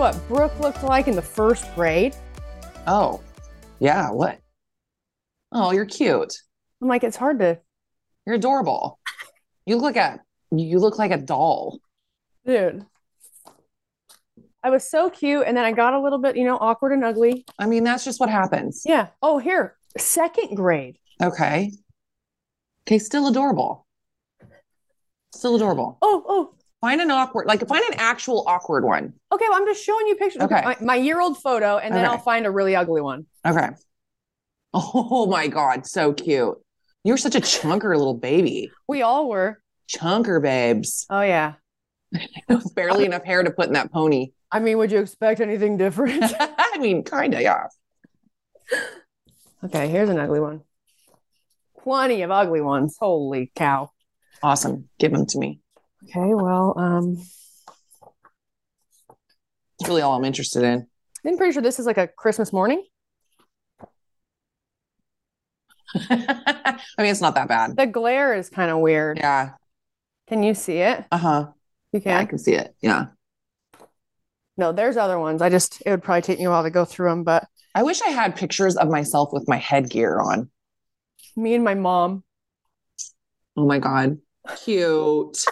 What Brooke looked like in the first grade? Oh, yeah. What? Oh, you're cute. I'm like, it's hard to, You're adorable. You look like a you look like a doll. dude. I was so cute, and then I got a little bit, you know, awkward and ugly. I mean, that's just what happens. Yeah. Oh, here, second grade. Okay. Okay, still adorable. Still adorable. Oh, oh, Find an awkward, like find an actual awkward one. okay. Well, I'm just showing you pictures. Okay. My, my year old photo, and then Okay. I'll find a really ugly one. Okay. Oh my God, so cute. You're such a chunker little baby. We all were. Chunker babes. Oh, yeah. Barely enough hair to put in that pony. I mean, would you expect anything different? I mean, kind of, yeah. okay, here's an ugly one. Plenty of ugly ones. Holy cow. Awesome. Give them to me. Okay, well, um, It's really all I'm interested in. I'm pretty sure this is like a Christmas morning. I mean, it's not that bad. The glare is kind of weird. Yeah. Can you see it? Uh huh. You Yeah, I can. can see it. Yeah. No, there's other ones. I just it would probably take me a while to go through them, but I wish I had pictures of myself with my headgear on. me and my mom. Oh my God. Cute.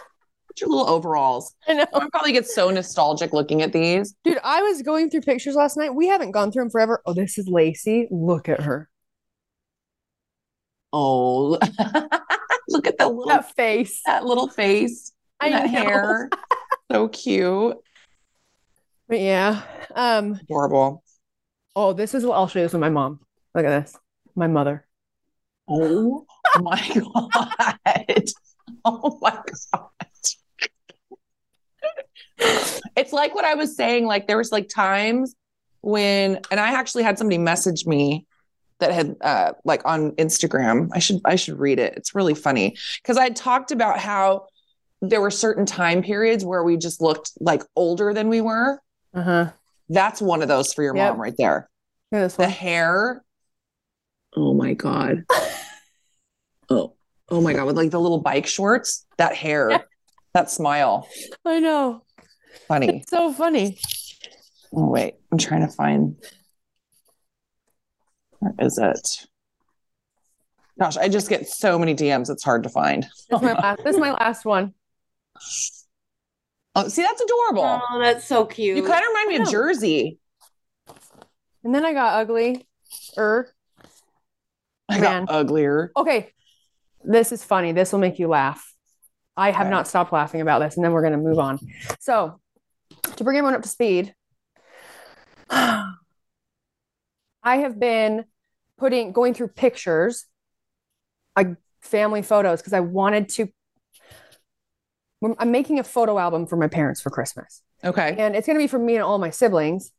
Your little overalls. I know. I probably get so nostalgic looking at these. Dude, I was going through pictures last night. We haven't gone through them forever. Oh, this is Lacey. Look at her. Oh, look at the little That face. that little face, I that know. hair. So cute. But yeah. Um, Adorable. oh, this is I'll show you this with my mom. Look at this. My mother. Oh my God. Oh my God. It's like what I was saying. Like there was like times when, and I actually had somebody message me that had uh like on Instagram. I should I should read it. It's really funny because I talked about how there were certain time periods where we just looked like older than we were. Uh-huh. That's one of those for your Yep. mom right there. This The hair. Oh my god. Oh, oh my god! With like the little bike shorts, that hair, Yeah. that smile, I know. Funny. It's so funny. Oh wait, I'm trying to find. Where is it? Gosh, I just get so many DMs. It's hard to find. This is my last, this is my last one. Oh, see, that's adorable. Oh, that's so cute. you kind of remind me of. Jersey. And then I got ugly. Er. I Man. got uglier. Okay. This is funny. This will make you laugh. I have Okay. not stopped laughing about this, and then we're going to move on. So, to bring everyone up to speed, I have been putting going through pictures, like family photos, because I wanted to. I'm making a photo album for my parents for Christmas Okay. and it's gonna be for me and all my siblings.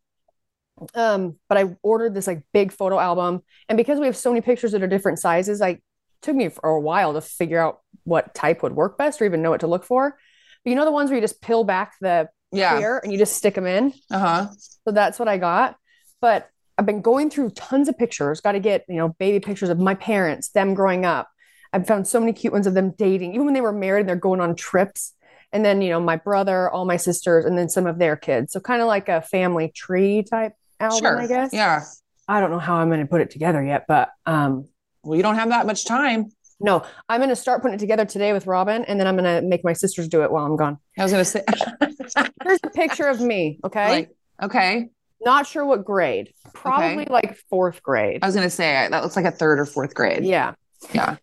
Um, but I ordered this like big photo album, and because we have so many pictures that are different sizes, like took me for a while to figure out what type would work best or even know what to look for. But you know the ones where you just peel back the Yeah. clear and you just stick them in. Uh huh. So that's what I got. But I've been going through tons of pictures. Got to get you know baby pictures of my parents, them growing up. I've found so many cute ones of them dating, even when they were married and they're going on trips. And then you know my brother, all my sisters, and then some of their kids. So kind of like a family tree type album, Sure. I guess. Yeah. I don't know how I'm going to put it together yet, but um, Well, you don't have that much time. no, I'm going to start putting it together today with Robin, and then I'm going to make my sisters do it while I'm gone. I was gonna say. Here's a picture of me. Okay, Like, okay. not sure what grade. Probably like fourth grade. I was gonna say that looks like a third or fourth grade. Yeah. Yeah.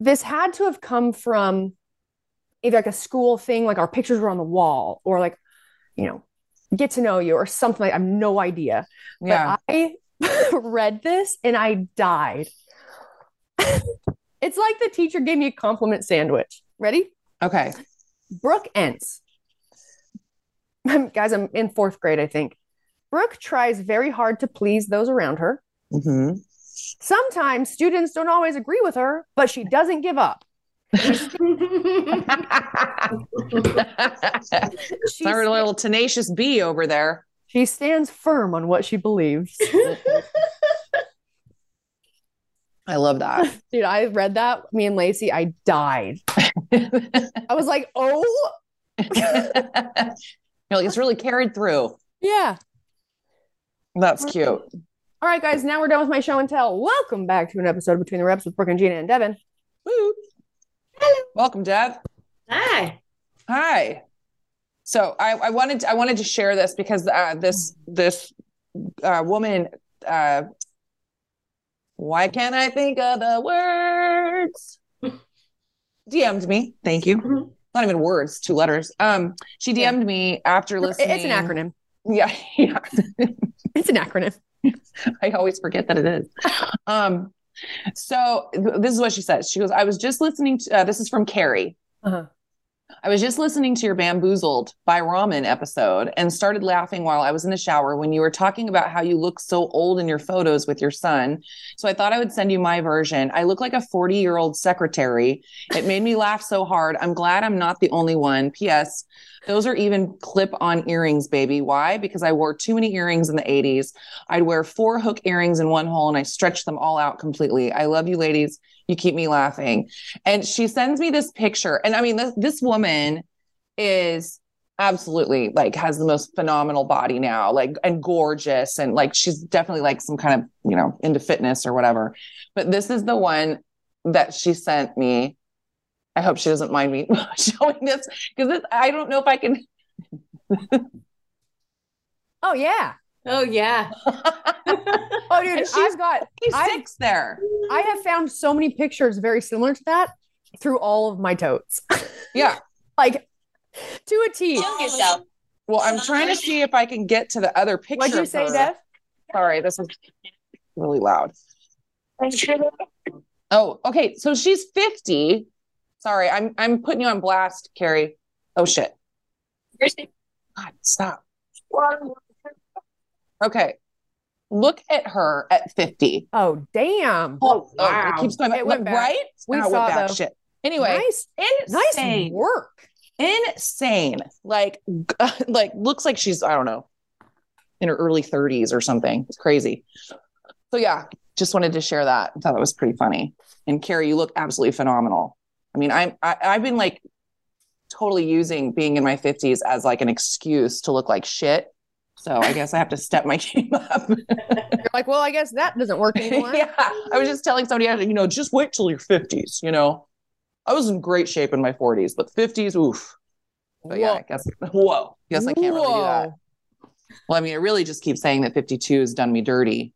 This had to have come from either like a school thing, like our pictures were on the wall, or like, you know, get to know you or something like I have no idea. Yeah. But I read this and I died. It's like the teacher gave me a compliment sandwich. Ready? Okay. Brooke Entz. Guys, I'm in fourth grade, I think. Brooke tries very hard to please those around her. hmm Sometimes students don't always agree with her, but she doesn't give up. She's Our little tenacious bee over there. she stands firm on what she believes. I love that. Dude, I read that. Me and Lacey, I died. I was like, oh, You're like, it's really carried through. yeah. That's cute. All right, guys, now we're done with my show and tell. Welcome back to an episode of between the reps with Brooke and Gina and Devin. Woo. Welcome, Deb. Hi. Hi. So I, I wanted to, I wanted to share this because uh, this this uh, woman uh, why can't I think of the words? DM'd me. Thank you. Mhm. Not even words, two letters. Um, she Yeah. DM'd me after listening. It's an acronym. Yeah, yeah. It's an acronym. I always forget that it is. Um, so th- this is what she says. She goes, I was just listening to, uh, this is from Carrie. Uh-huh. I was just listening to your Bamboozled by Ramen episode and started laughing while I was in the shower when you were talking about how you look so old in your photos with your son. So I thought I would send you my version. I look like a 40 year old secretary. It made me laugh so hard. I'm glad I'm not the only one. P.S. Those are even clip on earrings, baby. Why? Because I wore too many earrings in the 80s. I'd wear four hook earrings in one hole and I stretched them all out completely. I love you, ladies. You keep me laughing. And she sends me this picture. And I mean, this, this woman is absolutely like has the most phenomenal body now, like, and gorgeous. And like, she's definitely like some kind of, you know, into fitness or whatever. But this is the one that she sent me. I hope she doesn't mind me showing this because I don't know if I can. Oh, yeah. Oh yeah. Oh, dude, And she's- I've got, He's I- six there. I have found so many pictures very similar to that through all of my totes. Yeah. like to a T. Chill yourself. Well, I'm trying to see if I can get to the other picture. What'd you say, her. Dev? Sorry, this is really loud. Oh, okay. So she's 50. Sorry, I'm I'm putting you on blast, Carrie. Oh shit. God, stop. Okay. Look at her at 50. Oh, damn. Oh, oh wow. it keeps going back. It went back. Right? We Oh, saw went back. though. Shit. Anyway, nice, nice insane. work. insane. Like, like looks like she's I don't know, in her early 30s or something. It's crazy. So yeah, just wanted to share that. I thought it was pretty funny. And Carrie, you look absolutely phenomenal. I mean, I'm I, I've been like totally using being in my 50s as like an excuse to look like shit. So I guess I have to step my game up. You're like, well, I guess that doesn't work anymore. yeah, I was just telling somebody, you know, just wait till your 50s. You know, I was in great shape in my 40s, but 50s, oof. But yeah, I guess whoa. Guess I can't really do that. Well, I mean, it really just keeps saying that 52 has done me dirty.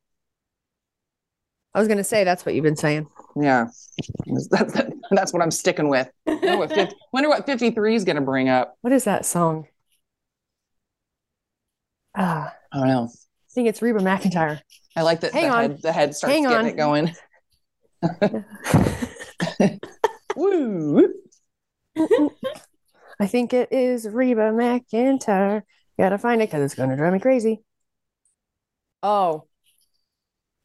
I was gonna say that's what you've been saying. Yeah, that's, that's what I'm sticking with. Wonder what, 50, wonder what 53 is going to bring up. What is that song? Ah, I don't know. I think it's Reba McEntire. I like that Hang the on. head, the head starts Hang getting on. it going. Woo! I think it is Reba McEntire. Gotta find it because it's gonna drive me crazy. Oh,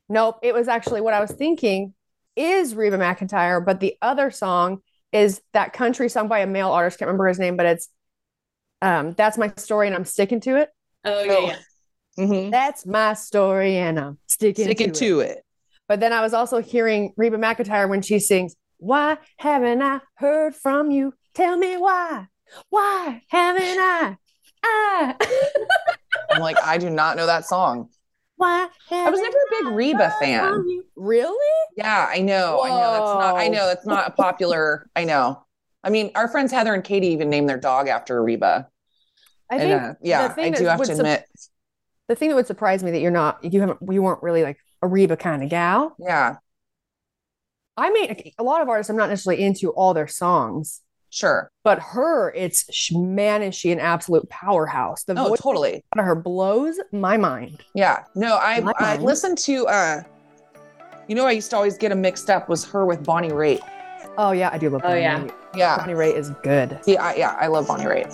nope. It was actually what I was thinking is Reba McEntire, but the other song is that country song by a male artist. Can't remember his name, but it's um, that's my story, and I'm sticking to it. Oh yeah. yeah. Mhm. That's my story, and I'm sticking, Sticking to, it. to it. But then I was also hearing Reba McEntire when she sings, Why haven't I heard from you? Tell me why. Why haven't I? I I'm like, I do not know that song. why I was never a big Reba fan. Really? Yeah, I know. I know that's not. I know that's not a popular. I know. I mean, our friends Heather and Katie even named their dog after Reba. I And, think uh, yeah, the thing I do have would to sup- admit. the thing that would surprise me that you're not you haven't you weren't really like a Reba kind of gal. Yeah, I mean a lot of artists I'm not necessarily into all their songs, sure. but her, it's sh- man, is she an absolute powerhouse. The Oh, voice totally. out of her blows my mind. Yeah. No, I My I mind. listened to uh You know, I used to always get them mixed up. Was her with Bonnie Raitt? Oh yeah, I do love. Oh, Bonnie yeah. Raitt. Yeah, Bonnie Raitt is good. yeah, I, yeah. I love Bonnie Raitt.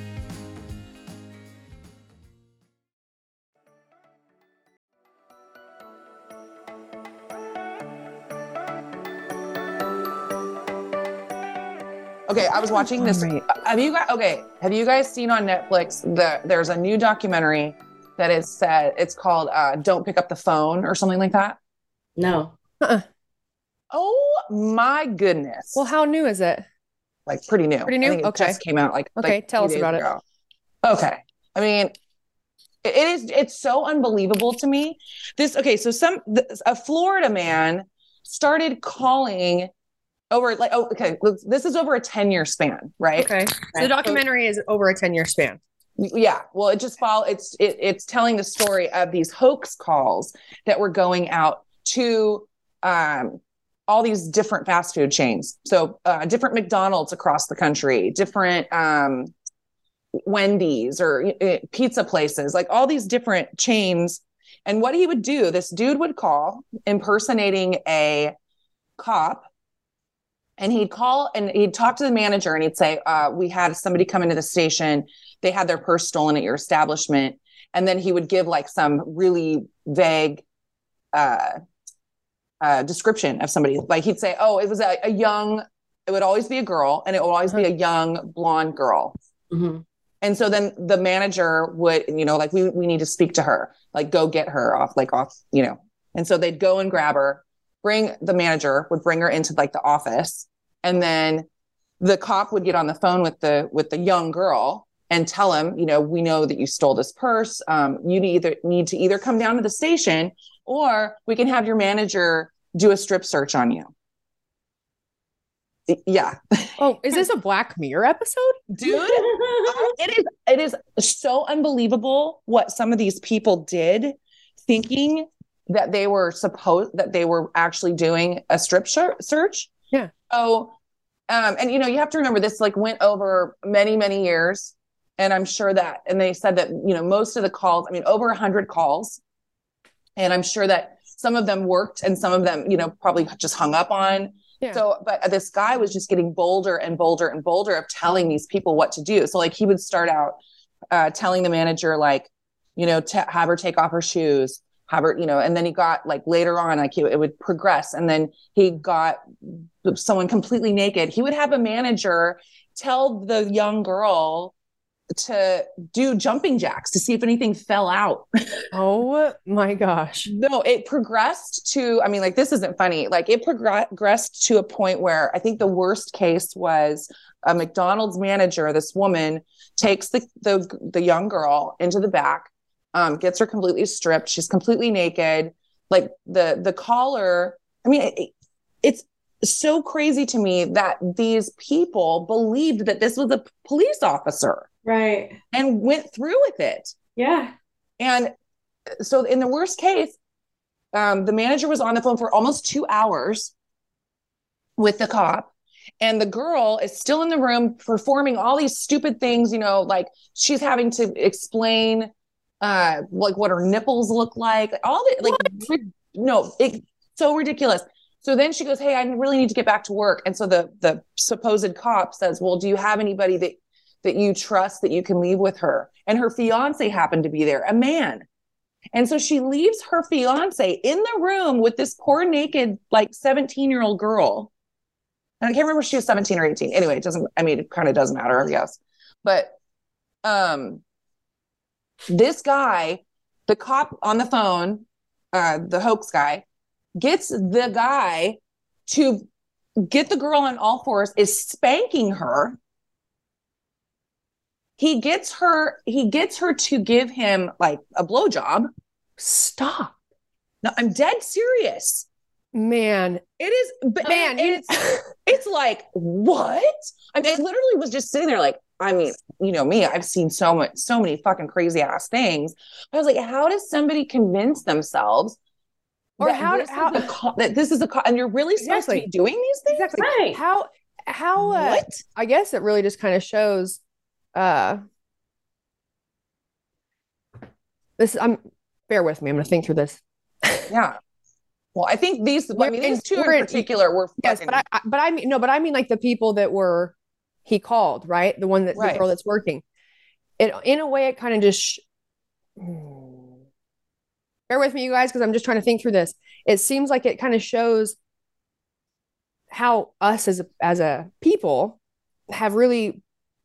Okay, I was watching this. Right. Have you guys? Okay, have you guys seen on Netflix? The there's a new documentary that is said. It's called uh, "Don't Pick Up the Phone" or something like that. No. Oh my goodness! Well, how new is it? like pretty new. Pretty I new? think it Okay. just came out like Okay, like tell us days about it. Okay, I mean, it it is. It's so unbelievable to me. This okay. So some a Florida man started calling over like oh okay this is over a 10 year span right? Okay. So the documentary is over a 10 year span. yeah. Well it just follow it's it, it's telling the story of these hoax calls that were going out to um all these different fast food chains. So uh, different mcdonald's across the country different um wendy's or uh, pizza places like all these different chains. And what he would do this dude would call impersonating a cop and he'd call and he'd talk to the manager and he'd say uh, we had somebody come into the station. They had their purse stolen at your establishment. And then he would give like some really vague uh, uh, description of somebody. Like he'd say oh it was a, a young it would always be a girl and it would always be a young blonde girl. Mhm. and so then the manager would you know like we, we need to speak to her. Like go get her off like off you know. And so they'd go and grab her bring the manager would bring her into like the office and then the cop would get on the phone with the with the young girl and tell him you know we know that you stole this purse um, you need either need to either come down to the station or we can have your manager do a strip search on you yeah Oh, is this a Black Mirror episode? dude it is it is so unbelievable what some of these people did thinking that they were supposed that they were actually doing a strip shir- search Yeah. So um and you know you have to remember this like went over many many years and i'm sure that and they said that you know most of the calls i mean over 100 calls and i'm sure that some of them worked and some of them you know probably just hung up on Yeah. so, but this guy was just getting bolder and bolder and bolder of telling these people what to do. So, like, he would start out uh, telling the manager, like, you know, to have her take off her shoes, you know, and then he got like later on, like, he, it would progress. And then he got someone completely naked. He would have a manager tell the young girl to do jumping jacks to see if anything fell out. Oh my gosh. No, it progressed to, I mean, like, this isn't funny. Like, it progressed to a point where I think the worst case was a McDonald's manager, this woman takes the, the, the young girl into the back, um, gets her completely stripped. She's completely naked. Like, the, the caller, I mean, it, it's so crazy to me that these people believed that this was a police officer Right. and went through with it. Yeah. And so, in the worst case, um, the manager was on the phone for almost two hours with the cop, and the girl is still in the room performing all these stupid things. You know, like she's having to explain, uh, like what her nipples look like, all the like, no, it so ridiculous. So then she goes, "Hey, I really need to get back to work." And so the the supposed cop says, "Well, do you have anybody that that you trust that you can leave with her?" And her fiance happened to be there, a man. And so she leaves her fiance in the room with this poor naked like 17 year old girl. And I can't remember if she was 17 or 18. Anyway, it doesn't, I mean, it kind of doesn't matter, I guess. But um this guy, the cop on the phone, uh, the hoax guy, gets the guy to get the girl on all fours, is spanking her. he gets her he gets her to give him like a blowjob. Stop. No, I'm dead serious. Man, It is, but man, it's it's like what? I mean, I literally was just sitting there, like, I mean, you know me, I've seen so much, so many fucking crazy ass things. I was like, how does somebody convince themselves, Or that how- this how- a co- that this is a co- and you're really supposed to be doing these things? exactly. Right. How how uh, What? I guess it really just kind of shows uh this I'm bear with me. I'm gonna think through this. Yeah. Well, I think these. I mean, in- these 2 in particular were Yes, fucking. but I but I mean no, but I mean like the people that were he called, right? The one that Right. the girl that's working. It in a way it kind of just sh- bear with me, you guys, because I'm just trying to think through this. It seems like it kind of shows how us as a as a people have really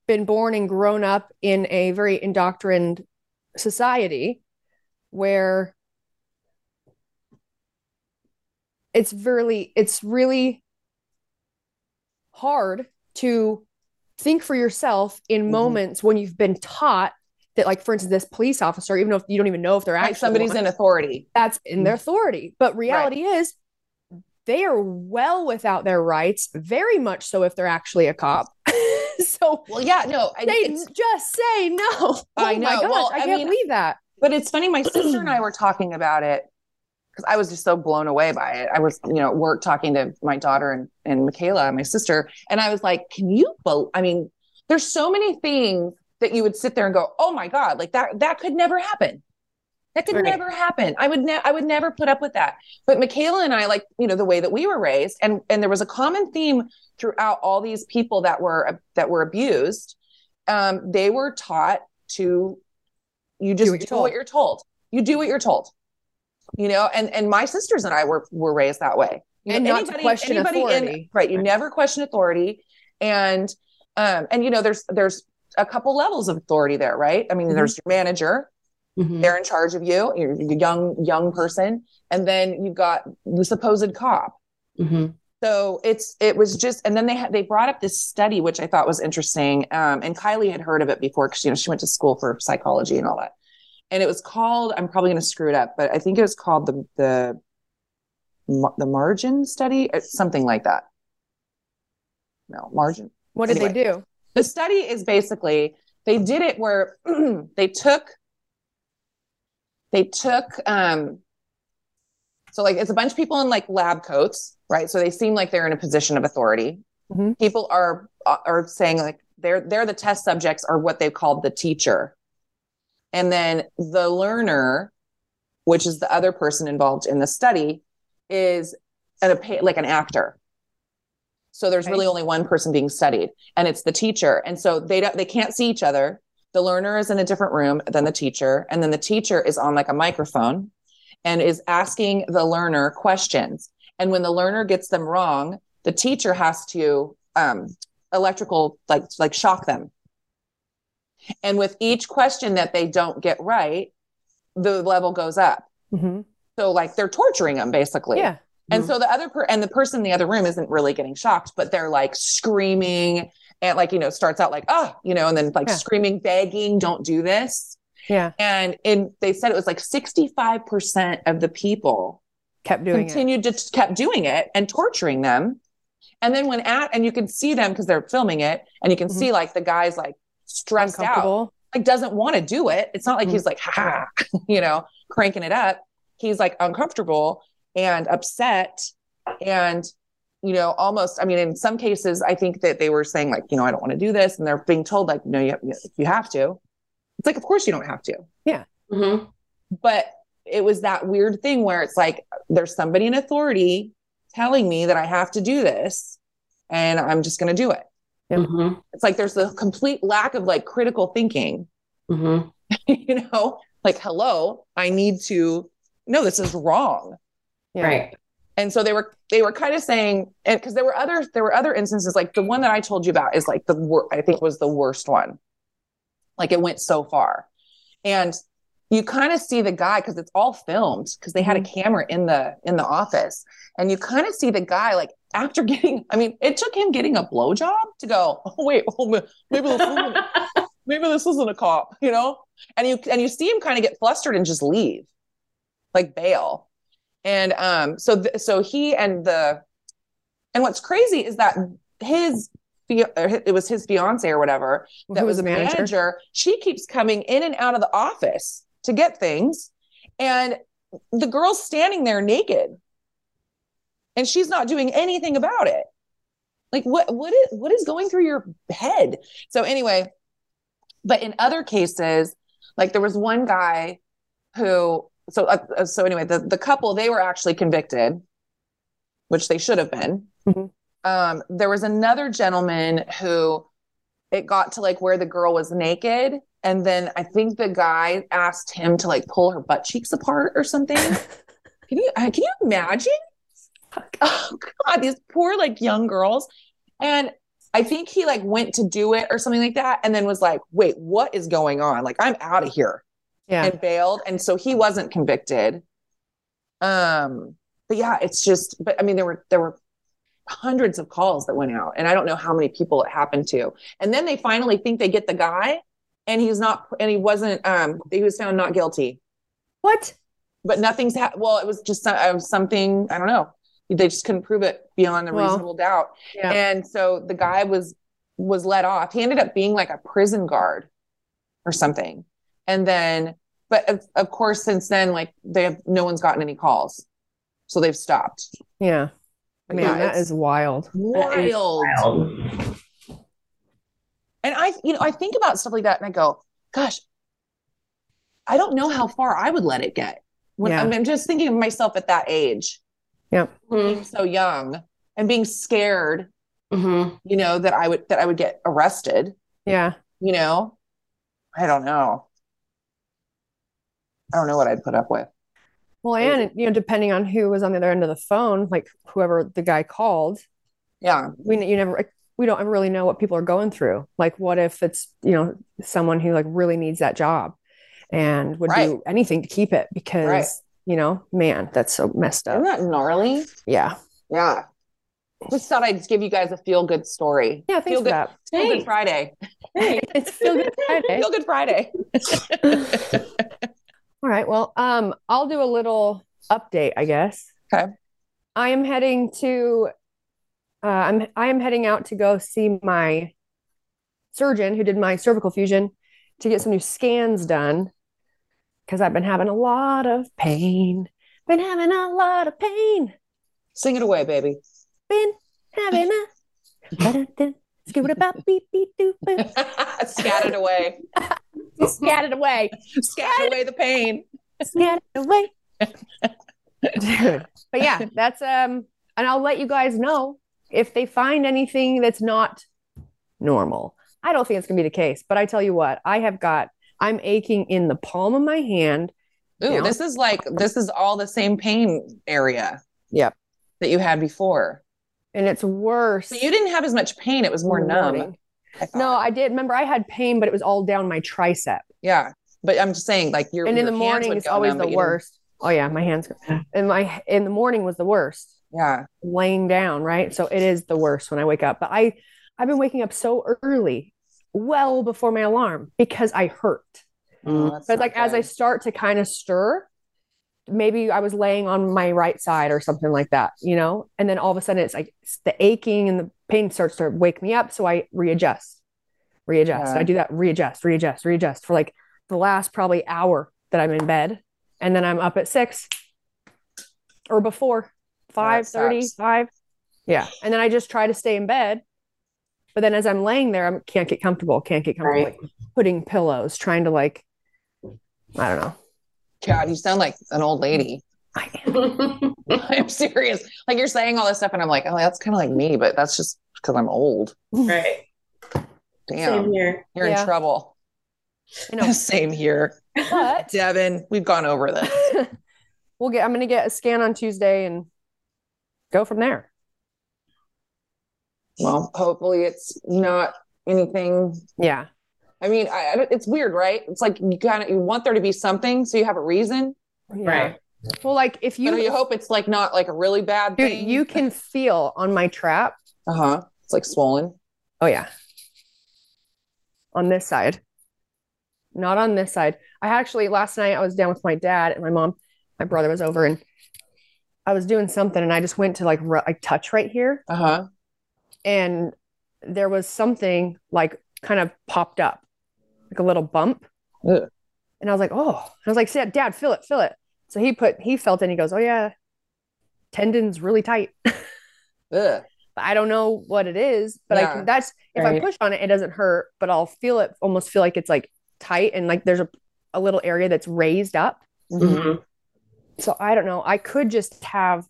been born and grown up in a very indoctrined society where it's really it's really hard to think for yourself in Mhm. moments when you've been taught that like for instance this police officer even though you don't even know if they're like actually somebody's in authority. that's in their authority but reality is they are well without their rights very much so if they're actually a cop so Well, yeah, no, I, they just say no oh I my know. gosh Well, i I can't mean, believe that But it's funny, my sister and I were talking about it because I was just so blown away by it. I was, you know, at work talking to my daughter and, and Michaela, my sister, and I was like, can you, bel I mean, there's so many things that you would sit there and go, oh my God, like that, that could never happen. That could Right. never happen. I would ne- I would never put up with that. But Michaela and I, like, you know, the way that we were raised, and and there was a common theme throughout all these people that were that were abused. Um, they were taught to you just what do you're what you're told. You do what you're told. You know, and and my sisters and I were were raised that way. You And know, not to question in- authority. right. You Right. never question authority. And um, and you know, there's there's a couple levels of authority there, right? I mean, Mhm. there's your manager, Mhm. they're in charge of you, you're a young, young person, and then you've got the supposed cop. Mhm. So it's it was just, and then they had they brought up this study which I thought was interesting, um, and Kylie had heard of it before because you know she went to school for psychology and all that, and it was called I'm probably going to screw it up, but I think it was called the the the margin study, something like that. No margin. what did Anyway. they do The study is basically they did it where they took they took um so like it's a bunch of people in like lab coats, right? So they seem like they're in a position of authority. Mhm. People are are saying like they're they're the test subjects are what they called the teacher. And then the learner, which is the other person involved in the study, is an, a like an actor. So there's Okay. really only one person being studied, and it's the teacher. And so they don't they can't see each other. The learner is in a different room than the teacher, and then the teacher is on like a microphone and is asking the learner questions. And when the learner gets them wrong, the teacher has to um, electrical like like shock them. And with each question that they don't get right, the level goes up. Mhm. So like they're torturing them basically. yeah And Mhm. so the other per and the person in the other room isn't really getting shocked, but they're like screaming and like, you know, starts out like, oh, you know, and then like Yeah. screaming, begging, don't do this. yeah And in they said it was like 65% of the people kept doing it continued to just kept doing it and torturing them. And then when at and you can see them because they're filming it, and you can Mhm. see like the guy's like stressed out, like doesn't want to do it. It's not like Mhm. he's like, ha, you know, cranking it up. He's like uncomfortable and upset and you know almost i mean in some cases i think that they were saying like you know i don't want to do this and they're being told like no you, you have to it's like of course you don't have to Mhm. but it was that weird thing where it's like there's somebody in authority telling me that i have to do this and i'm just going to do it Yep. Mhm. it's like there's a complete lack of like critical thinking Mhm. you know like hello i need to no this is wrong yeah Right. and so they were they were kind of saying and because there were other there were other instances like the one that i told you about is like the wor- i think was the worst one like it went so far and you kind of see the guy because it's all filmed because they had a camera in the in the office and you kind of see the guy like after getting i mean it took him getting a blowjob to go oh wait oh, ma- maybe let's maybe this isn't a cop, you know? And you and you see him kind of get flustered and just leave, like bail. And um, so th- so he and the and what's crazy is that his fia- or hi- it was his fiance or whatever that Who was the manager? manager. She keeps coming in and out of the office to get things, and the girl's standing there naked, and she's not doing anything about it. Like what what is what is going through your head? So anyway, but in other cases, like there was one guy who so uh, so anyway, the the couple they were actually convicted, which they should have been. Mhm. Um, there was another gentleman who it got to like where the girl was naked, and then I think the guy asked him to like pull her butt cheeks apart or something. can you uh, can you imagine? Oh God, these poor like young girls, and I think he like went to do it or something like that, and then was like, "Wait, what is going on? Like, I'm out of here." Yeah. and bailed and so he wasn't convicted um but yeah it's just but i mean there were there were hundreds of calls that went out and i don't know how many people it happened to and then they finally think they get the guy and he's not and he wasn't um he was found not guilty what? but nothing's ha- well it was just some- uh, something i don't know they just couldn't prove it beyond a Well, reasonable doubt. Yeah. and so the guy was was let off. He ended up being like a prison guard or something. And then but of, of course since then like they have no one's gotten any calls. So they've stopped. Yeah. But Man, yeah, that it's is wild. wild. And i you know i think about stuff like that and i go gosh i don't know how far i would let it get. When Yeah. I'm, I'm just thinking of myself at that age Yep. being so young and being scared Mm-hmm. you know that i would that i would get arrested Yeah. you know i don't know i don't know what i'd put up with Well, and you know, depending on who was on the other end of the phone, like whoever the guy called, yeah we you never we don't ever really know what people are going through. Like, what if it's you know someone who like really needs that job and would Right. do anything to keep it because Right. You know, man, that's so messed isn't that gnarly Yeah. yeah just thought i'd give you guys a feel good story Yeah. Thanks feel for good that. feel good Thanks. friday it's feel good Friday. feel good friday All right. Well, um, I'll do a little update, I guess. Okay. I am heading to uh I'm I am heading out to go see my surgeon who did my cervical fusion to get some new scans done because I've been having a lot of pain. Been having a lot of pain. sing it away baby Been having a ba-da-da, skoo-da-bop-beep-beep-doop-boo. scat it away Scat it away. scat away the pain Scat it away. Dude. But yeah, that's um, and I'll let you guys know if they find anything that's not normal. I don't think it's gonna be the case, but I tell you what, I have got I'm aching in the palm of my hand. Ooh, Yeah. this is like this is all the same pain area Yep. that you had before And it's worse. so you didn't have as much pain it was more numb morning. I. No, I did. Remember, I had pain, but it was all down my tricep. yeah but i'm just saying like your and in your the morning, it's always numb, the worst. Oh yeah, my hands. And my in the morning was the worst. yeah laying down, right? So it is the worst when I wake up. But I I've been waking up so early, well before my alarm because I hurt. Oh, mm. But not like as I start to kind of stir, maybe I was laying on my right side or something like that, you know? And then all of a sudden it's like it's the aching and the pain starts to wake me up. So I readjust, readjust. Yeah. I do that, readjust, readjust, readjust for like the last probably hour that I'm in bed. And then I'm up at six or before five thirty, sucks. five. Yeah. And then I just try to stay in bed. But then as I'm laying there, I can't get comfortable, can't get comfortable, Right. like putting pillows, trying to like, I don't know. god you sound like an old lady I am. i'm serious like you're saying all this stuff and i'm like oh that's kind of like me but that's just because i'm old right. damn Same here. you're Yeah. in trouble I know. same here But devin we've gone over this we'll get, I'm going to get a scan on Tuesday and go from there. Well hopefully it's not anything Yeah. I mean, I, I it's weird, right? It's like you kind of you want there to be something, so you have a reason, Yeah. Right. Well, like if you, you, but you hope it's like not like a really bad dude, thing. you can feel on my trap. uh huh. It's like swollen. Oh, yeah. On this side. not on this side. I actually last night I was down with my dad and my mom, my brother was over and I was doing something and I just went to like ru- like touch right here Uh huh. And there was something like kind of popped up, like a little bump. Ugh. And I was like, oh, I was like, "Dad, feel it, feel it." So he put, he felt it and he goes, oh yeah, tendon's really tight. Ugh. I don't know what it is, but I can, that's if I push on it, it doesn't hurt, but I'll feel it almost feel like it's like tight and like there's a, a little area that's raised up. Mhm. So I don't know. I could just have,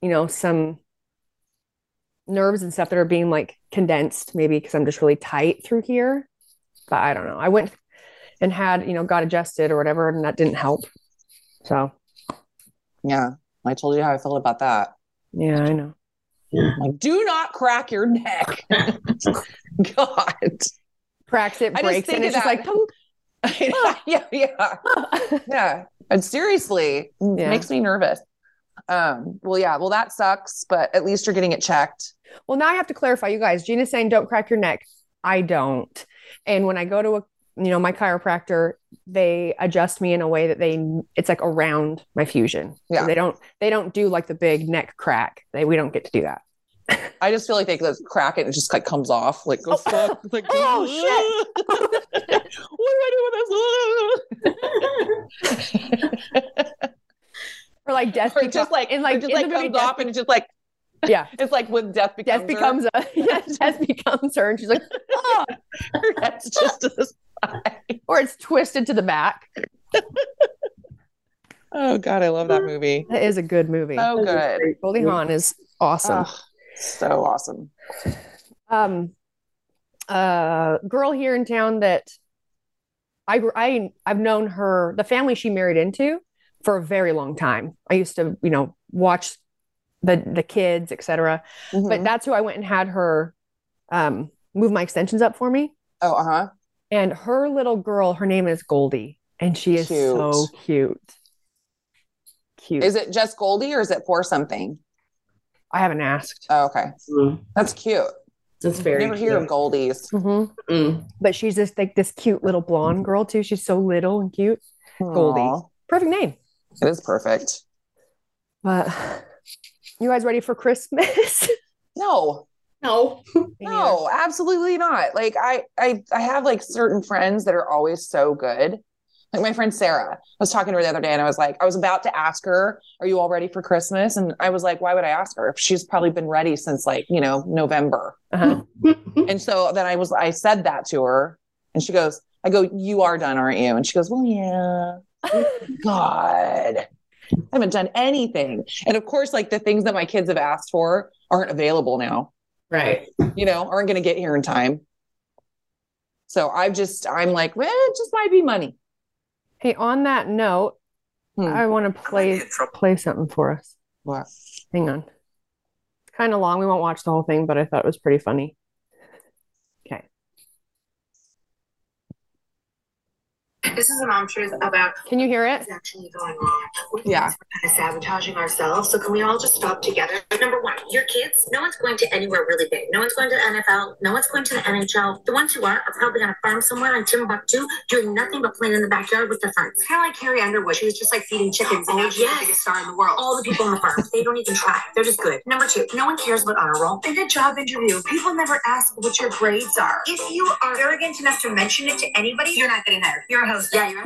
you know, some nerves and stuff that are being like condensed, maybe because I'm just really tight through here. But I don't know. I went and had, you know, got adjusted or whatever, and that didn't help. So Yeah. I told you how I felt about that. yeah, I know. Like, do not crack your neck. God. Cracks it, I just breaks, think and it's just like, "Tung." yeah, yeah. Yeah. And seriously, it Yeah. makes me nervous. Um, well, yeah, well, that sucks, but at least you're getting it checked. Well, now I have to clarify, you guys. Gina's saying don't crack your neck. I don't. And when I go to a, you know, my chiropractor, they adjust me in a way that they, it's like around my fusion. So Yeah. they don't, they don't do like the big neck crack. They, we don't get to do that. I just feel like they crack it and it just like comes off. Like, oh, fuck. Like, Oh, shit. what do I do with this? Or like death, or beco- just like, and like it just in like comes death, off and it's just like, yeah, it's like when death becomes, death becomes a, yeah, death becomes her, and she's like, oh, her. That's just to the side. or it's twisted to the back. Oh, God, I love that movie. That is a good movie. So good. Goldie Hawn is awesome. Oh, so awesome. um a girl here in town that I I I've known her the family she married into for a very long time. I used to, you know, watch the the kids, etc. But Mhm. that's who I went and had her um move my extensions up for me. oh, uh huh. And her little girl, her name is Goldie, and she is so cute. Cute. Is it just Goldie or is it for something? I haven't asked. Oh, okay. Mm. That's cute. That's very Never hear of cute. Goldies. Mhm. Mm. But she's just like this cute little blonde girl too. She's so little and cute. Goldie. Perfect name. It is perfect. But you guys ready for Christmas? No, No. no, absolutely not. Like I, I, I have like certain friends that are always so good. Like my friend Sarah, I was talking to her the other day, and I was like, I was about to ask her, "Are you all ready for Christmas?" And I was like, "Why would I ask her? If she's probably been ready since like you know November." Uh-huh. And so then I was, I said that to her, and she goes, "I go, you are done, aren't you?" And she goes, "Well, yeah." God, I haven't done anything. And of course, like the things that my kids have asked for aren't available now, Right. you know, aren't going to get here in time. So I've just, I'm like, well, it just might be money. Hey, on that note, Hmm. I want to play play something for us. What? Hang on. It's kind of long. We won't watch the whole thing, but I thought it was pretty funny. This is an truth about Can you hear it? what's actually going on. Yeah. We're kind of sabotaging ourselves. So can we all just stop together? Number one, your kids, no one's going to anywhere really big. No one's going to the NFL. No one's going to the NHL. The ones who are are probably on a farm somewhere in Timbuktu doing nothing but playing in the backyard with their friends. Kind of like Carrie Underwood. She was just like feeding chickens and she's the biggest star in the world. All the people on the farm, they don't even try. They're just good. Number two, no one cares about honor roll. In a job interview, people never ask what your grades are. If you are arrogant enough to mention it to anybody, you're not getting hired. You're a host. Yeah, you're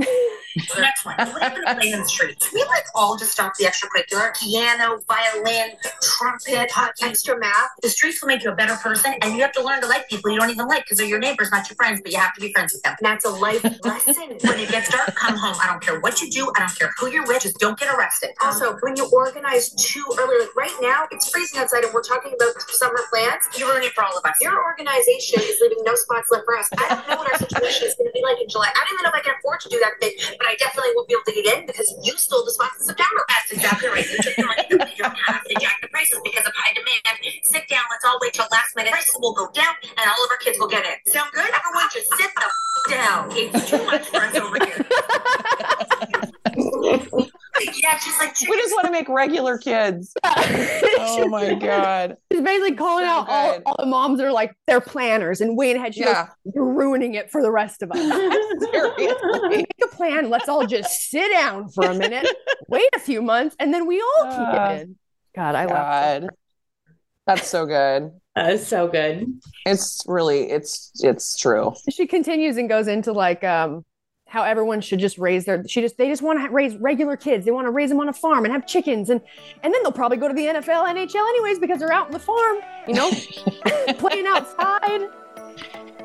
Next one. What happened to playing in the streets? We like all just stop the extracurricular? Piano, violin, trumpet, hockey, extra math. The streets will make you a better person, and you have to learn to like people you don't even like because they're your neighbors, not your friends, but you have to be friends with them. And that's a life lesson. When it gets dark, come home. I don't care what you do. I don't care who you're with. Just don't get arrested. Also, when you organize too early, like right now, it's freezing outside, and we're talking about summer plans. You ruin it for all of us. Your organization is leaving no spots left for us. I don't know what our situation is going to be like in July. I don't even know if I can afford to do that thing, but I definitely won't be able to get in because you stole the spots in September. That's exactly right. You took the money that we don't have to jack the prices because of high demand. Sit down. Let's all wait till last minute. Prices will go down, and all of our kids will get in. Sound good? Everyone, just sit the f- down. It's too much for us over here. Yeah, just like We just want to make regular kids. Oh my god. She's basically calling So out all, all the moms are like they're planners and way ahead. She Yeah. goes, You're ruining it for the rest of us. Seriously. Make a plan. Let's all just sit down for a minute, wait a few months, and then we all kick Uh, it in. God, I love God. That's so good. That is so good. It's really it's it's true. she continues and goes into like um how everyone should just raise their she just they just want to raise regular kids. They want to raise them on a farm and have chickens and and then they'll probably go to the NFL NHL anyways because they're out in the farm you know? Playing outside.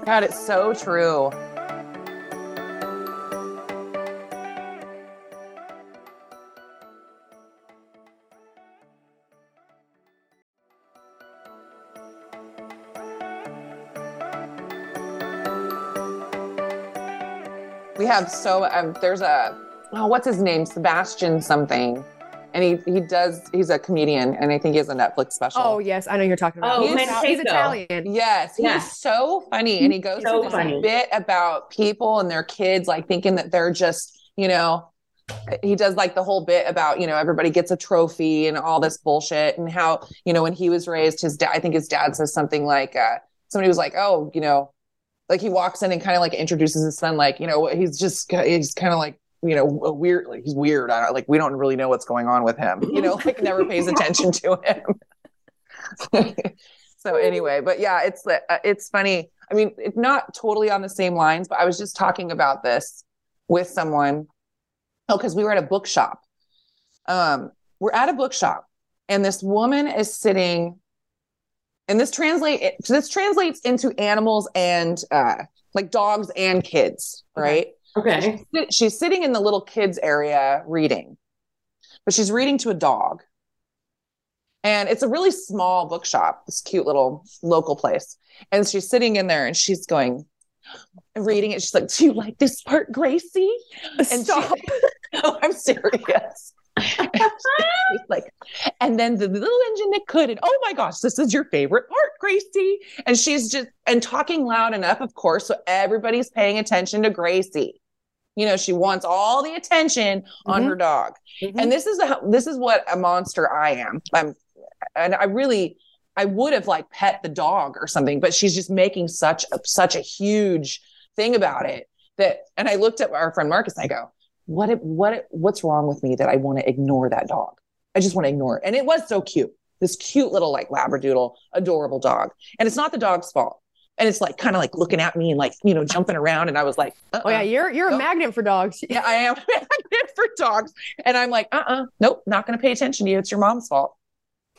God, it's so true. We have so um, there's a oh, what's his name? Sebastian something. And he he does he's a comedian and I think he has a Netflix special. oh yes I know you're talking about Oh, he's, Maniscalco. he's Italian Yes, he's Yeah. so funny, and he goes So through this funny. bit about people and their kids, like thinking that they're just, you know, he does like the whole bit about, you know, everybody gets a trophy and all this bullshit, and how, you know, when he was raised, his dad, I think his dad says something like, uh, somebody was like, oh, you know, like he walks in and kind of like introduces his son, like, you know, he's just, he's kind of like. You know, weird. Like he's weird. I don't like. We don't really know what's going on with him. You know, like never pays attention to him. so anyway but yeah it's uh, it's funny i mean it's not totally on the same lines but i was just talking about this with someone oh because we were at a bookshop um we're at a bookshop and this woman is sitting and this translate it- this translates into animals and uh like dogs and kids right? Okay. Sit- she's sitting in the little kids area reading but she's reading to a dog. And it's a really small bookshop this cute little local place. And she's sitting in there and she's going reading it. She's like do you like this part gracie? And she- stop. No i'm serious. And she's like and then the little engine that could and oh my gosh this is your favorite part gracie and she's just and talking loud enough of course so everybody's paying attention to gracie you know she wants all the attention on Mhm. her dog Mhm. and this is a, this is what a monster i am i'm and i really i would have like pet the dog or something but she's just making such a such a huge thing about it that and i looked at our friend marcus and i go what it, what it, what's wrong with me that i want to ignore that dog? I just want to ignore it. And it was so cute. This cute little like labradoodle adorable dog. And it's not the dog's fault. And it's like kind of like looking at me and like you know jumping around. And i was like oh yeah uh-uh. you're you're a magnet for dogs. Yeah, I am a magnet for dogs. And I'm like, uh uh nope, not going to pay attention to you. It's your mom's fault.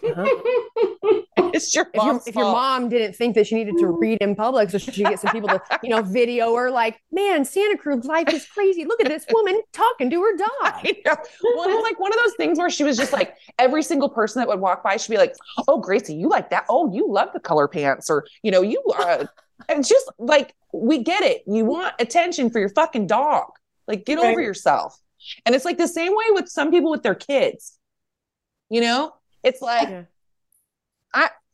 It's your if your, if your mom didn't think that she needed to read in public so she could get some people to you know video her like man santa cruz life is crazy look at this woman talking to her dog. Well, it's like one of those things where she was just like, every single person that would walk by, she'd be like, oh, Gracie, you like that? Oh, you love the color pants. Or, you know, you, uh, and it's just like, we get it. You want attention for your fucking dog. Like, get over yourself. And it's like the same way with some people with their kids. You know, it's like, Yeah.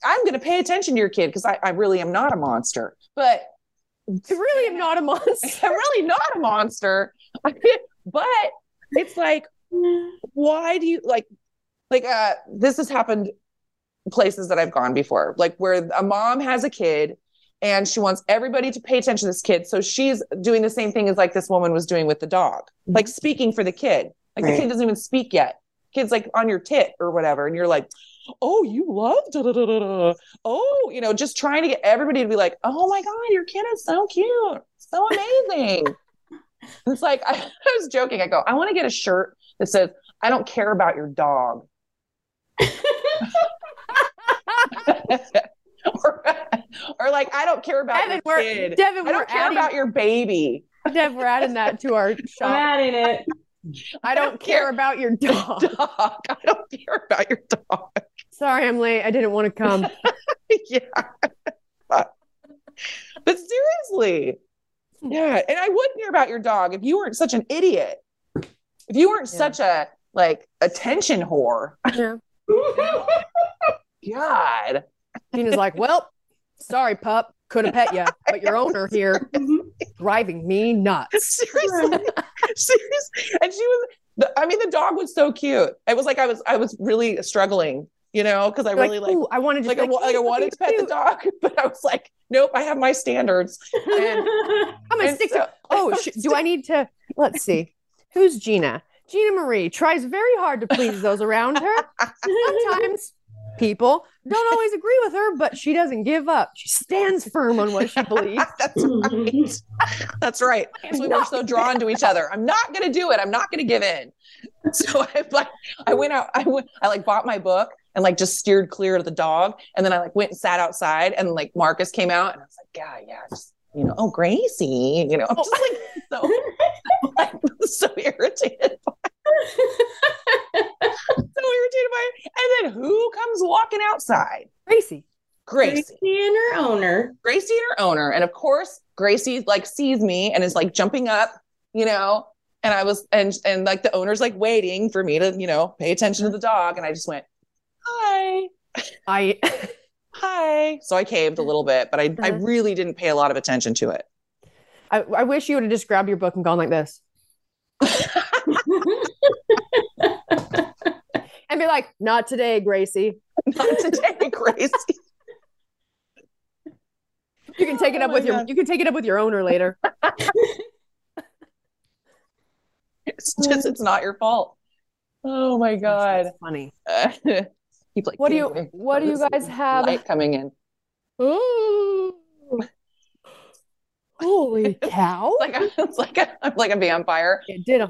I'm going to pay attention to your kid because I, I really am not a monster. But I really am not a monster I'm really not a monster. but it's like, why do you like, like, uh, this has happened places that I've gone before, like where a mom has a kid and she wants everybody to pay attention to this kid. So she's doing the same thing as like this woman was doing with the dog, like speaking for the kid. Like the kid doesn't even speak yet. Kid's like on your tit or whatever. And you're like, oh, you love da da da da da. Oh, you know, just trying to get everybody to be like, oh my God, your kid is so cute. So amazing. it's like, I, I was joking. I go, I want to get a shirt that says, I don't care about your dog. or, or like, I don't care about Devin, your we're, kid. Devin, I we're don't care adding, about your baby. Dev, we're adding that to our shop. I'm adding it. I don't care about your dog. Dog. I don't care about your dog. Sorry, I'm late. I didn't want to come. yeah. but seriously. Yeah. And I would care about your dog if you weren't such an idiot. If you weren't Yeah. such a like attention whore. Yeah. God. Tina's like, well, sorry, pup. Could have pet you, but your owner here mm-hmm. driving me nuts. seriously, seriously. And she was. The, I mean, the dog was so cute. It was like I was I was really struggling, you know, because I really like "Ooh, I wanted to like I, like I wanted to pet the dog, but I was like, nope, I have my standards. And, I'm gonna stick so- to. Oh, sh- do I need to? Let's see. Who's Gina? Gina Marie tries very hard to please those around her. Sometimes people don't always agree with her, but she doesn't give up. She stands firm on what she believes. That's right. That's right. That's why we're so drawn to each other. I'm not gonna do it. I'm not gonna give in. So I like I went out, I went, I like bought my book and like just steered clear of the dog. And then I like went and sat outside and like Marcus came out and I was like, yeah, yeah, just you know, oh Gracie, you know, I'm oh. just like so like, so irritated by so irritated by it. And then who comes walking outside? Gracie. Gracie. Gracie and her owner. Gracie and her owner. And of course, Gracie like sees me and is like jumping up, you know. And I was and and like the owner's like waiting for me to, you know, pay attention to the dog. And I just went, Hi, I hi. So I caved a little bit, but I, I Uh-huh. really didn't pay a lot of attention to it. I, I wish you would have just grabbed your book and gone like this and be like, "Not today, Gracie. Not today, Gracie. You can take it Oh up my with your God. you can take it up with your owner later." It's just it's not your fault. Oh my God. That's funny. Keep like What do you what do you guys have? light coming in. Ooh. Holy cow! Like a, it's like a, I'm like a vampire. It did a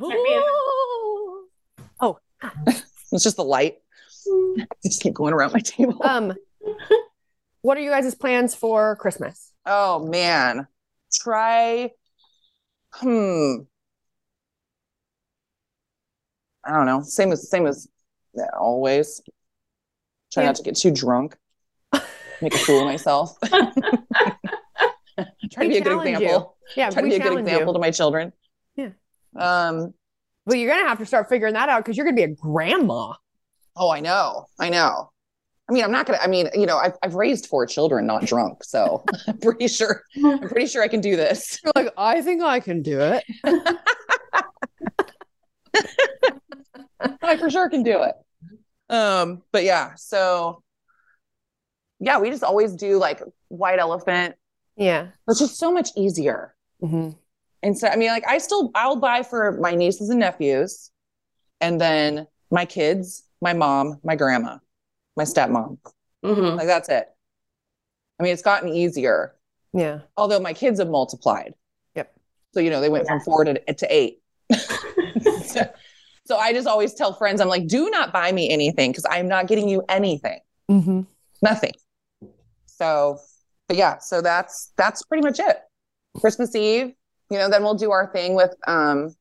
oh. It's just the light. Just keep going around my table. um. What are you guys' plans for Christmas? oh man. Try hmm. I don't know. Same as same as always. Try Yeah. not to get too drunk. Make a fool of myself. Try to be a good challenge you. example. Yeah, Try to be a good challenge you. example to my children. Yeah. Um, Well, you're gonna have to start figuring that out because you're gonna be a grandma. oh, I know. I know. I mean, I'm not gonna, I mean, you know, I've, I've raised four children, not drunk. So I'm pretty sure, I'm pretty sure I can do this. You're like, I think I can do it. I for sure can do it. Um, but yeah, so yeah, we just always do like white elephant. Yeah. It's just so much easier. Mm-hmm. And so, I mean, like I still, I'll buy for my nieces and nephews and then my kids, my mom, my grandma, my stepmom. Mhm. Like that's it. I mean, it's gotten easier, Yeah. although my kids have multiplied. Yep. So, you know, they went from four to, to eight. so, so I just always tell friends, I'm like, do not buy me anything because I'm not getting you anything, Mm-hmm. nothing. So, but yeah, so that's, that's pretty much it. Christmas Eve, you know, then we'll do our thing with um,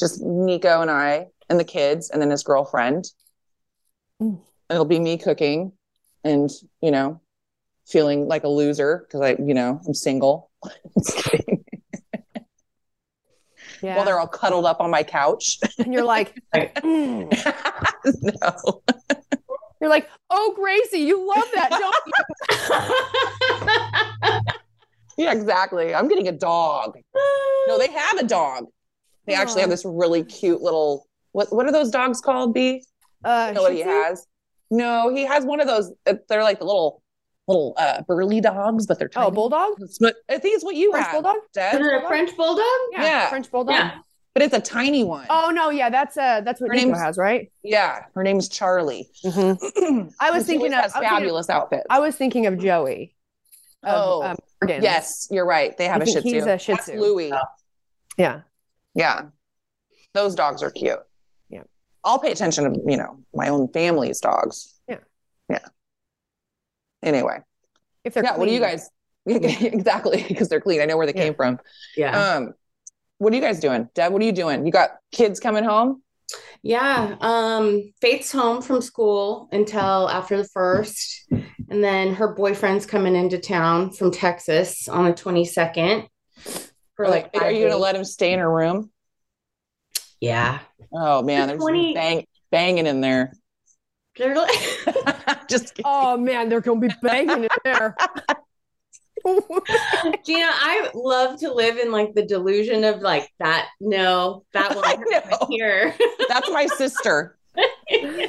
just Nico and I and the kids and then his girlfriend. Mm. It'll be me cooking and, you know, feeling like a loser because I, you know, I'm single. Just. Yeah. While they're all cuddled up on my couch. and you're like, "Mm." no. you're like, oh, Gracie, you love that, don't you? Yeah, exactly. I'm getting a dog. No, they have a dog. They actually have this really cute little what what are those dogs called, B? Uh, You know what he Shih Tzu? has? No, he has one of those. uh, They're like the little little uh burly dogs, but they're tiny. Oh, bulldog, It's I think it's what you French have. bulldog. Deb. Is it a French bulldog? Yeah. French bulldog. Yeah. But it's a tiny one. Oh no, yeah, that's uh, that's what Her Nico name's- has, right? Yeah, her name is Charlie. Mm-hmm. I was thinking of- has I was fabulous outfits. I was thinking of Joey. Of, Oh, um, Morgan. yes, you're right. They have I a Shih think Tzu. he's a Shih That's Tzu. Louis. Yeah. Yeah, those dogs are cute. Yeah. I'll pay attention to you know my own family's dogs. Yeah. Yeah. Anyway, If they're yeah. What do you guys? exactly because they're clean. I know where they Yeah. came from. Yeah. Um, what are you guys doing, Deb? What are you doing? You got kids coming home? Yeah, um, Faith's home from school until after the first, and then her boyfriend's coming into town from Texas on the 22nd. For like, are five you gonna let him stay in her room? Yeah. Oh man, there's 20 bang banging in there. They're like, Just kidding. Oh man, they're gonna be banging in there. Gina, I love to live in like the delusion of like that. No, that will I happen here. That's my sister. no,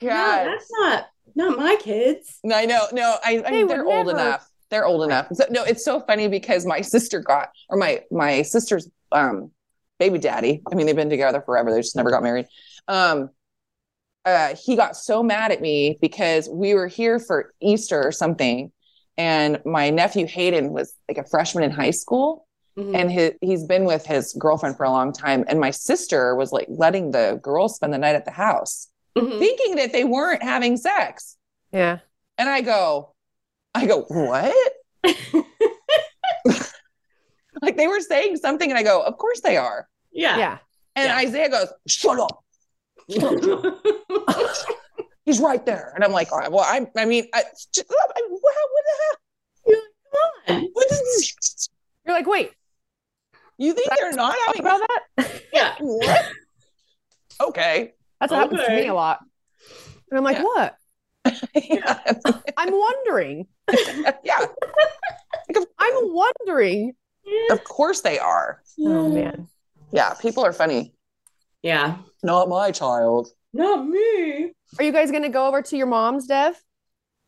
that's not not my kids. No, I know. No, I, I They mean, would they're old never. enough. They're old enough. So, no, it's so funny because my sister got, or my my sister's um baby daddy. I mean, they've been together forever. They just never got married. Um, uh, he got so mad at me because we were here for Easter or something, and my nephew Hayden was like a freshman in high school, Mhm. and his, he's been with his girlfriend for a long time. And my sister was like letting the girls spend the night at the house, Mhm. thinking that they weren't having sex. Yeah. And I go, I go, what? like they were saying something, and I go, of course they are. yeah. Yeah. And Yeah. Isaiah goes, shut up. He's right there. And I'm like, all right, well, I, I mean, I, just, uh, I, what, what the Come on. heck? What is, You're like, wait, you think they're not talk having about that? Yeah. what? Okay. That's what happens to me a lot. And I'm like, Yeah. what? yeah. I'm wondering. yeah. I'm wondering. Of course they are. Oh man. Yeah. People are funny. Yeah. Not my child. Not me. Are you guys gonna go over to your mom's, Dev?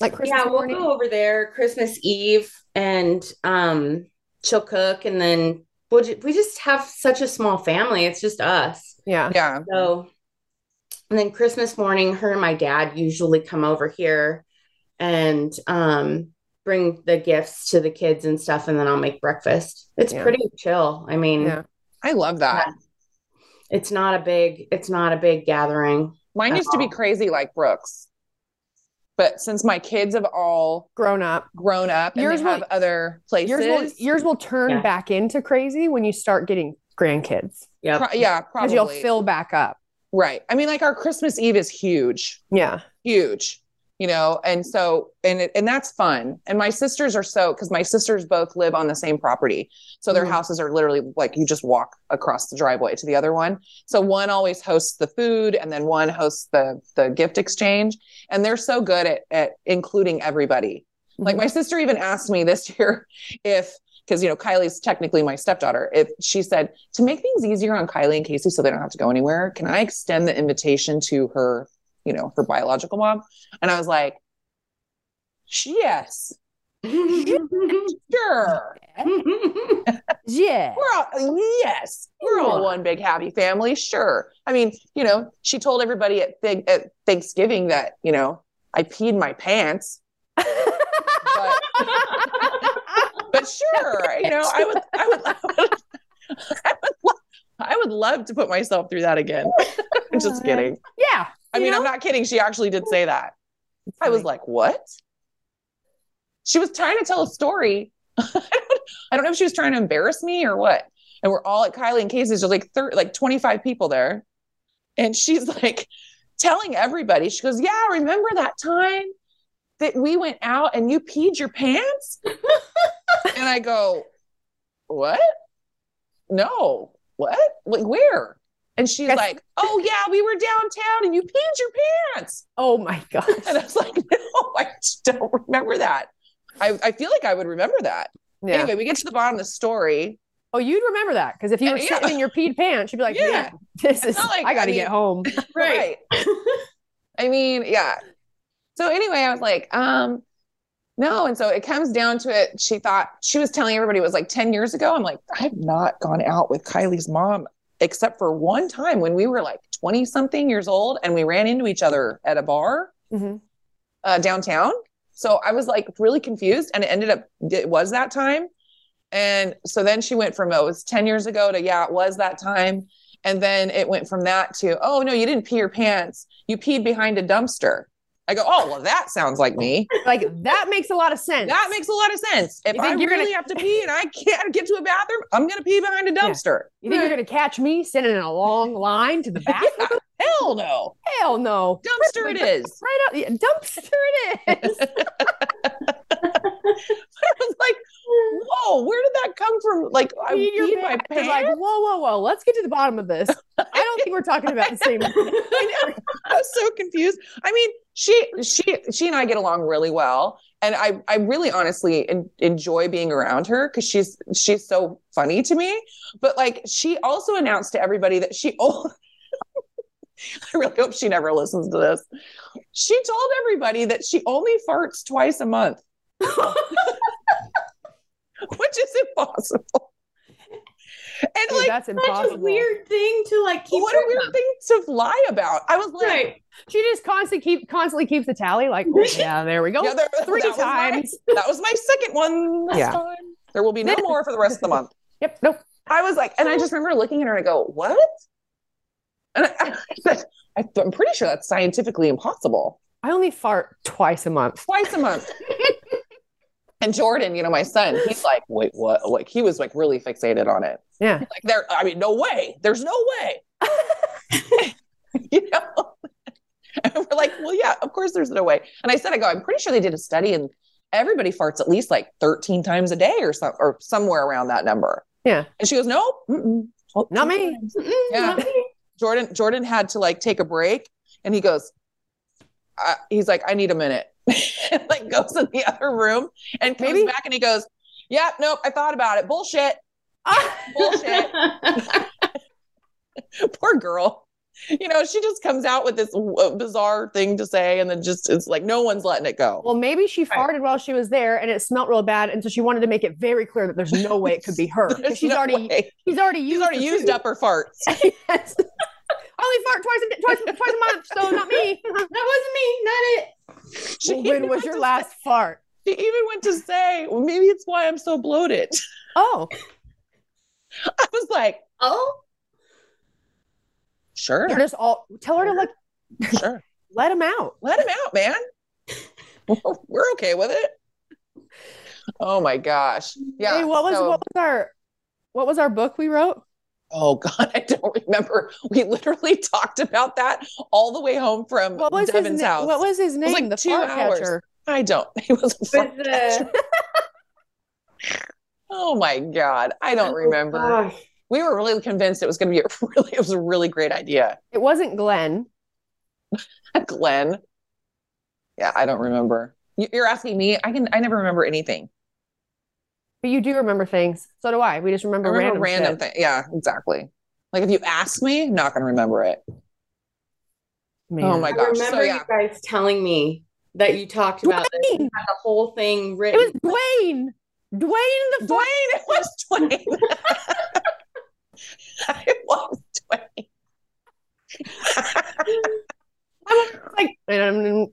Like Christmas yeah, we'll morning? go over there Christmas Eve and um she'll cook and then we'll ju- we just have such a small family. It's just us. Yeah. Yeah. So and then Christmas morning, her and my dad usually come over here and um bring the gifts to the kids and stuff and then I'll make breakfast. It's Yeah. pretty chill. I mean, Yeah. I love that. it's not a big it's not a big gathering. Mine At used to be crazy like Brooks. But since my kids have all Grown up. grown up and Yours they will- have other places, Yours will yours will turn Yeah. back into crazy when you start getting grandkids. Yep. pro- yeah, Because you'll fill back up. right. I mean, like our Christmas Eve is huge, Yeah. huge, you know, and so and it, and that's fun. And my sisters are so because my sisters both live on the same property, so their Mhm. houses are literally like you just walk across the driveway to the other one. So one always hosts the food, and then one hosts the the gift exchange, and they're so good at at including everybody. Like Mm-hmm. my sister even asked me this year if because you know Kylie's technically my stepdaughter. If she said to make things easier on Kylie and Casey so they don't have to go anywhere, can I extend the invitation to her, you know, her biological mom? And I was like, yes, sure. Yeah. We're all yes, we're all one big happy family. Sure. I mean, you know, she told everybody at, th- at Thanksgiving that you know I peed my pants, but but sure, you know, I would, I would, I would, I would, lo- I would love to put myself through that again. Just uh, kidding. yeah. I You mean, I'm not kidding. She actually did say that. I was like, what? She was trying to tell a story. I don't- I don't know if she was trying to embarrass me or what. And we're all at Kylie and Casey's. There's like thir- like 25 people there. And she's like telling everybody, she goes, Yeah, remember that time that we went out and you peed your pants? and I go, What? No. What? Like where? And she's Yes. like, Oh yeah, we were downtown and you peed your pants. Oh my gosh. And I was like, No, I just don't remember that. I, I feel like I would remember that. Yeah. Anyway, we get to the bottom of the story. Oh, you'd remember that because if you were Yeah. sitting in your peed pants, you'd be like, Yeah. "Yeah, this is. like- I got to I mean- get home." right. I mean, yeah. So anyway, I was like, um, no. And so it comes down to it. She thought she was telling everybody it was like 10 years ago. I'm like, I've not gone out with Kylie's mom except for one time when we were like 20 something years old and we ran into each other at a bar Mhm. uh, downtown. So I was like really confused, and it ended up it was that time. And so then she went from oh, it was 10 years ago to yeah, it was that time. And then it went from that to oh no, you didn't pee your pants, you peed behind a dumpster. I go, oh well, that sounds like me. Like that makes a lot of sense. That makes a lot of sense. If You I really gonna- have to pee and I can't get to a bathroom, I'm gonna pee behind a dumpster. You think you're gonna catch me sitting in a long line to the bathroom? Yeah, hell no, Hell no. dumpster it is. Right out, yeah, dumpster it is. I was like, whoa, where did that come from? Like I Peed your peed my pants. pants. Like, whoa, whoa, whoa. Let's get to the bottom of this. I don't think we're talking about the same. I. I was so confused. I mean, she she she and I get along really well. and I I really honestly en- enjoy being around her because she's she's so funny to me. But like she also announced to everybody that she oh I really hope she never listens to this. She told everybody that she only farts twice a month, which is impossible. And Dude, like that's Such impossible. a weird thing to like keep. what a weird of. thing to lie about. I was like, Right. She just constantly keep constantly keeps the tally. Like, oh, yeah, there we go. yeah, there- Three that was my- times. that was my second one this Yeah. time. There will be no more for the rest of the month. Yep. Nope. I was like, and I just remember looking at her and I go, what? And I, I I, I'm pretty sure that's scientifically impossible. I only fart twice a month. Twice a month. And Jordan, you know, my son, he's like, wait, what? Like he was like really fixated on it. Yeah. Like there, I mean, no way. There's no way. you know? And we're like, well, yeah, of course there's no way. And I said, I go, I'm pretty sure they did a study and everybody farts at least like 13 times a day or some or somewhere around that number. Yeah. And she goes, no. Oh, Not me. Yeah. not me. Jordan, Jordan had to like take a break and he goes, he's like, I need a minute. And like goes in the other room and comes Maybe- back and he goes, yeah, nope, I thought about it. Bullshit. Bullshit. Poor girl. You know, she just comes out with this w- bizarre thing to say, and then just it's like no one's letting it go. Well, maybe she Right. farted while she was there, and it smelled real bad, and so she wanted to make it very clear that there's no way it could be her she's no already she's already used She's already used food. up her farts. yes. I only fart twice a, twice twice a month, so not me. that wasn't me. Not it. She Well, when was your to last fart? Say, she even went to say, well, maybe it's why I'm so bloated. Oh, I was like, Oh, sure, you're just all tell her to like sure, let him out. let him out, man. We're okay with it. Oh my gosh, yeah. Hey, what was so- what was our what was our book we wrote? Oh God, I don't remember. We literally talked about that all the way home from What was Devin's his na- house. What was his name? like the two hours. catcher. I don't. He was a with the. Oh my God, I don't oh, remember. Gosh. We were really convinced it was going to be a really, it was a really great idea. It wasn't Glenn. Glenn. Yeah, I don't remember. You're asking me. I can. I never remember anything. But you do remember things. So do I. We just I remember, remember random, random things. Yeah, exactly. Like if you ask me, I'm not going to remember it. Man. Oh my I remember So yeah, you guys telling me that you talked about this. You had the whole thing written. It was Dwayne. Dwayne the Dwayne. It was Dwayne. it was Dwayne. I was like Dwayne.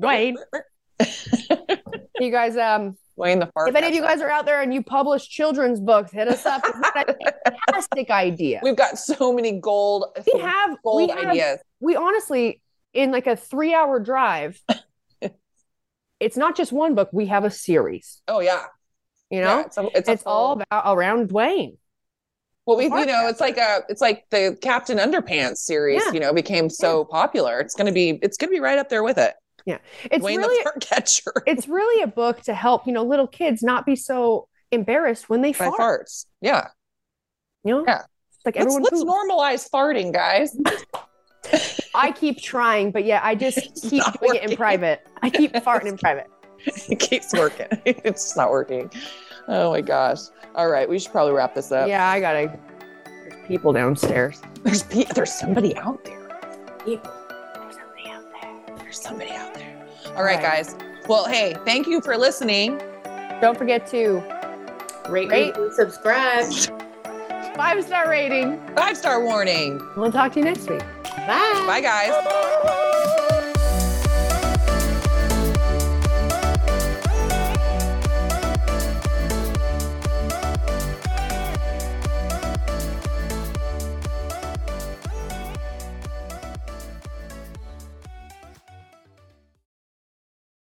Dwayne. Dwayne. You guys, um, Dwayne the fart. if any of you guys are out there and you publish children's books, hit us up. Fantastic idea. We've got so many gold, We have we gold have, ideas. we honestly in like a three hour drive. it's not just one book. We have a series. Oh yeah, You know, Yeah, it's, a, it's, it's all about around Dwayne. Well, we, you know, it's like a, it's like the Captain Underpants series. Yeah. You know, became so popular. It's gonna be, it's gonna be right up there with it. It's Dwayne really the fart catcher it's really a book to help you know little kids not be so embarrassed when they by fart. farts. Yeah, You know, Yeah. It's like let's, everyone. let's normalize farting, guys. I keep trying, but yeah, I just It's keep doing it in private. I keep farting in private. it keeps working. it's not working. Oh my gosh! All right, we should probably wrap this up. Yeah, I gotta. There's people downstairs. There's pe- there's somebody out there. People. There's somebody out there. All right, Right. guys. Well, hey, thank you for listening. Don't forget to Rate, Rate. review, subscribe. five star rating. Five star warning. We'll talk to you next week. Bye. Bye, guys.